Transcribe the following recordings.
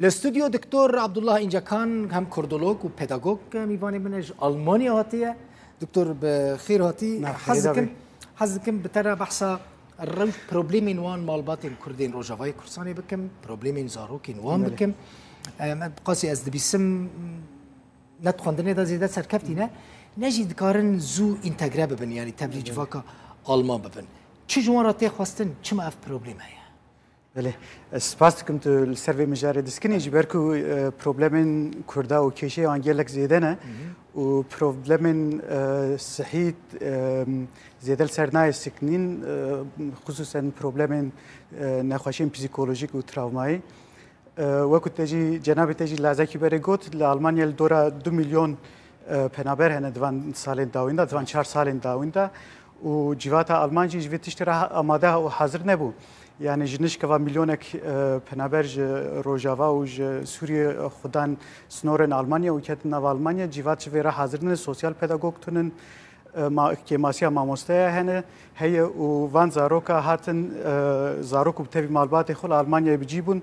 Li stûdyo Doktor Abdullah Încekan hem kurdolog û pedagog mîvanê min e ji Almanya hatiye. Doktor bi xêr hatî hez dikim hez dikim bi te re behsa rew problemên wan malbatên Kurdên Rojavayê Kurdistanê bikim, problemên zarokên wan bikim. Qasî ez dibîsim net xwendinê de zêde serkeftî ne. Ne jî dikarin zû întegre bibin yanî tevlî civaka Alman bibin. Çi ji wan re tê xwestin, çima ev problem heye? Belê ez spas dikim tu li ser vê mijarê diskinî ji ber ku problemên Kurda û kêşeyan gelek zêde ne û problemên sihî zêde li ser nayê sikinîn xisûsen problemên nexweşiyên psîkolojîk û travmayî. Wekû te jî cenabê te jî lazekî berê got li Almanya li dora du milyon penaber hene divan salên dawîn de divan çar salên dawîn de û civata Alman jî ji vê tiştî re amade û hazir nebû. Yani ji nişkeva milyonek penaber ji Rojava û ji Sûriyê xudan sinorên Almanya û ketin nava Almanya cîvat ji vê re hazir nin, sosyal pedagog tunin, kêmasiya mamosteya hene heye û van zaroka hatin zarok û bi tevî malbatê xwe li Almanyayê bi cî bûn.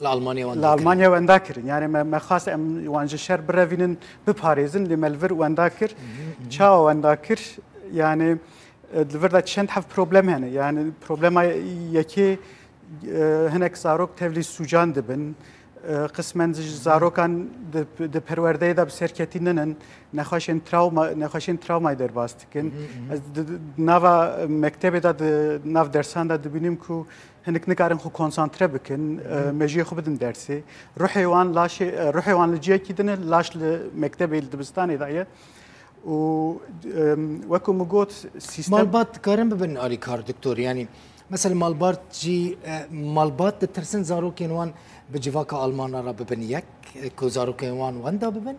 Li Almanya wenda Li Almanya wenda kirin. Yani me me xas em wan ji şer birevînin, biparêzin lê me li vir wenda kir. Çawa wenda kir? Yani li vir de çend hev problem hene. Yani problema yekê hinek zarok tevlî sûcan dibin. Qismen zarokan di perwerdeyê de bi serketî ninin, nexweşên travma nexweşên travmayê derbas dikin. Ez nava mektebê de di nav dersan de dibînim ku Hinek nikarin xwe konsantre bikin, mejiyê xwe bidin dersê. Ruhê wan laşê, ruhê wan li ciyekî din e, laş li mektebê, li dibistanê de ye. û wek ku min got sîstem Malbat dikarin bibin alîkar doktor yanî mesela malbat jî malbat ditirsin zarokên wan bi civaka almanan re bibin yek ku zarokên wan wenda bibin.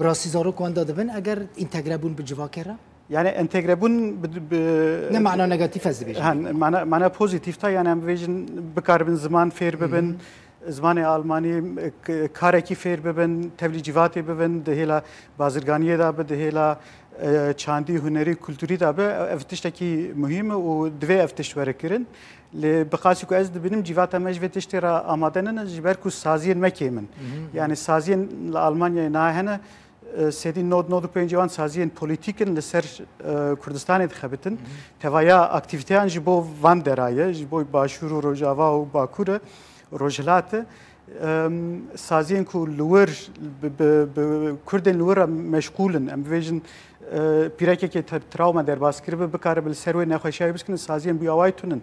Bi rastî zarok wenda dibin eger întegre bûn bi civakê re? Yani entegrebûn bi ne mana negatif ez dibêjim. Ha mana mana pozitif ta yani em bêjin bikaribin ziman fêr bibin. Zimanê Almanî karekî fêr bibin, tevlî cîvatê bibin, di hêla bazirganiyê de bi di hêla çandî, hunerî, kulturî de bi ev tiştekî muhîm e û divê ev tişt were kirin. Lê bi qasî ku ez dibînim cîvata me ji vê tiştê re amade ne ne ji ber ku saziyên me kêm in. Yani saziyên li Almanyayê nahene Sedî nod nod û pêncî wan saziyên polîtîk in li ser Kurdistanê dixebitin. Tevaya aktîvîteyan ji bo van dera ye, ji bo başûr û rojava û bakur e, rojhilat e. Saziyên ku li wir bi Kurdên li wir re meşgûl in, em bivêjin pîrekekê travma derbas kiribe, bikaribe li ser wê nexweşiyayê biskinin, saziyên bûyawayê tun in.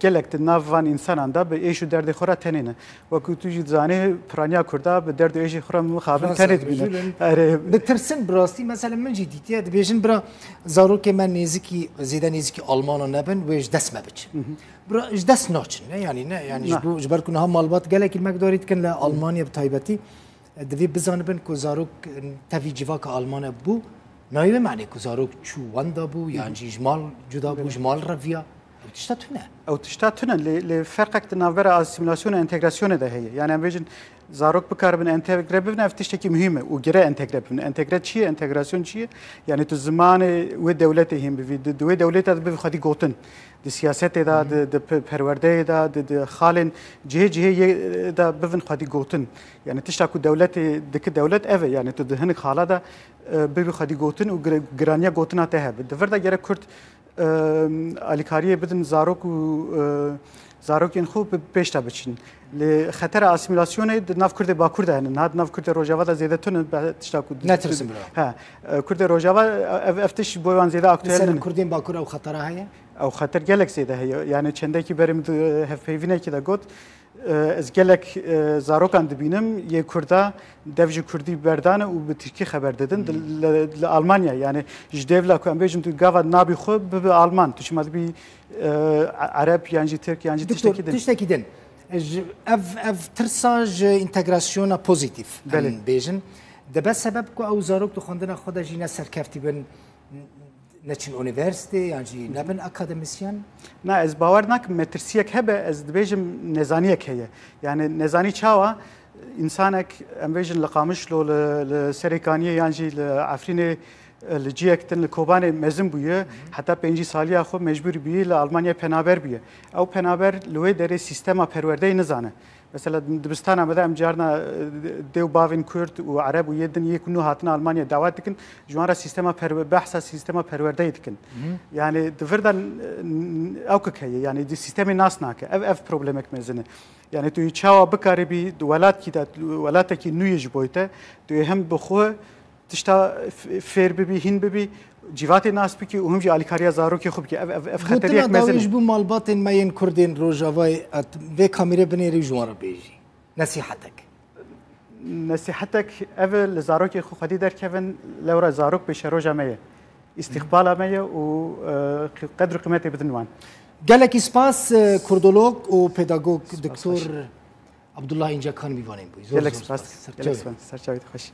Gelek di nav van însanan de bi êş û derdê xwe re tenê ne. Wekû tu jî dizanî piraniya kurda bi derd û êşê xwe re mixabin tenê dibîne. Ditirsin bi rastî mesela min jî dîtiye dibêjin bira zarokê me nêzikî zêde nêzikî almanan nebin wê ji dest me biçin. Bira ji dest naçin ne yanî ne yanî ji bo ji ber ku niha malbat gelekî mekdarî dikin li Almanya bi taybetî. Divê bizanibin ku zarok tevî civaka Almane bû, nayê vê manê ku zarok çû wenda bû yan jî ji mal cuda bû ji mal reviya. Ew tişta tune. Ew tişta tune lê lê ferqek di navbera asîmîlasyonê entegrasyonê de heye. Yani em bêjin zarok bikaribin entegre bibin ev tiştekî muhîm e û gire entegre bibin. Entegre çi ye? Entegrasyon çi ye? Yani tu zimanê wê dewletê hîn bivî. Di wê dewlêta de bivî xwedî gotin. Di siyasetê de, di perwerdeyê de, di xalên cihê cihê da bivin xwedî gotin. Yanî tişta ku dewletê diki dewlet ev e yanî tu di hinik hala de bibî xwedî gotin û giraniya gotina te hebe. Di vir de gerek Kurd alîkariyê bidin zarok û zarokên xwe bi pêş de biçin. Lê xetera asîmîlasyonê di nav Kurdê Bakur de hene. Niha di nav Kurdê Rojava de zêde tune tişta ku netirsin. He Kurdê Rojava ev ev tiş bo wan zêde aktiyel. Kurdên Bakur ew xetera heye? Ew xeter gelek zêde heye. Yani çendekî berê min di hevpeyvînekî de got Ez gelek zarokan dibînim yê Kurd a dev ji Kurdî berdane û bi Tirkî xeber didin li Almanyayê yanê ji dêv la ku em bêjin tu gava nabî xwe bibi Alman tu çima dibî Ereb yan jî Tirk yan jî tiştekî din. Ev ev tirsa ji întegrasyona pozîtîf bêjin dibe sebeb ku ew zarok di xwendina xwe de jî ne serkeftî bin neçin universitê yan jî nebin akademisyen? Na ez bawer nakim me tirsiyek hebe ez dibêjim nezaniyek heye. Yani nezanî çawa insanek em vêjin li Qamişlo li li Serêkaniyê yan jî li Efrînê li ciyek din li Kobanê mezin bûye heta pêncî saliya xwe mecbûr bîyî li Almanyayê penaber bûye. Ew penaber li wê derê sîstema perwerdeyê nizane. Mesela dibistana me de em carna dêw bavên Kurd û Ereb û yê din yê ku nû hatina Almanya dawet dikin ji wan re sîstema behsa sîstema perwerdeyê dikin. Yani di vir de ewkik heye yani di sîstemê nas nake. Ev ev problemek mezin e. Yani tu yê çawa bikaribî di welatkî de welatekî nû yê ji bo te tu yê hem bi xwe Tişta fêr bibî, hîn bibî, cîvatê nas bikî û him jî alîkariya zarokê xwe bikî. Ev ev ev xeteriyek mezin. Gotina ji bo malbatên me yên Kurd ên Rojavayê at vê kamîrê binêrî û ji wan re bêjî. Nesîhetek. Nesîhetek ev e li zarokê xwe xwedî derkevin lewra zarok pêşeroja me ye. Îstîqbala me ye û qedr û qîmetê bidin wan. Gelekî spas Kurdolog û pedagog Doktor Abdullah Încekan mîvanên bûyî. Zor zor spas. Gelek spas. Serçavê te xweş.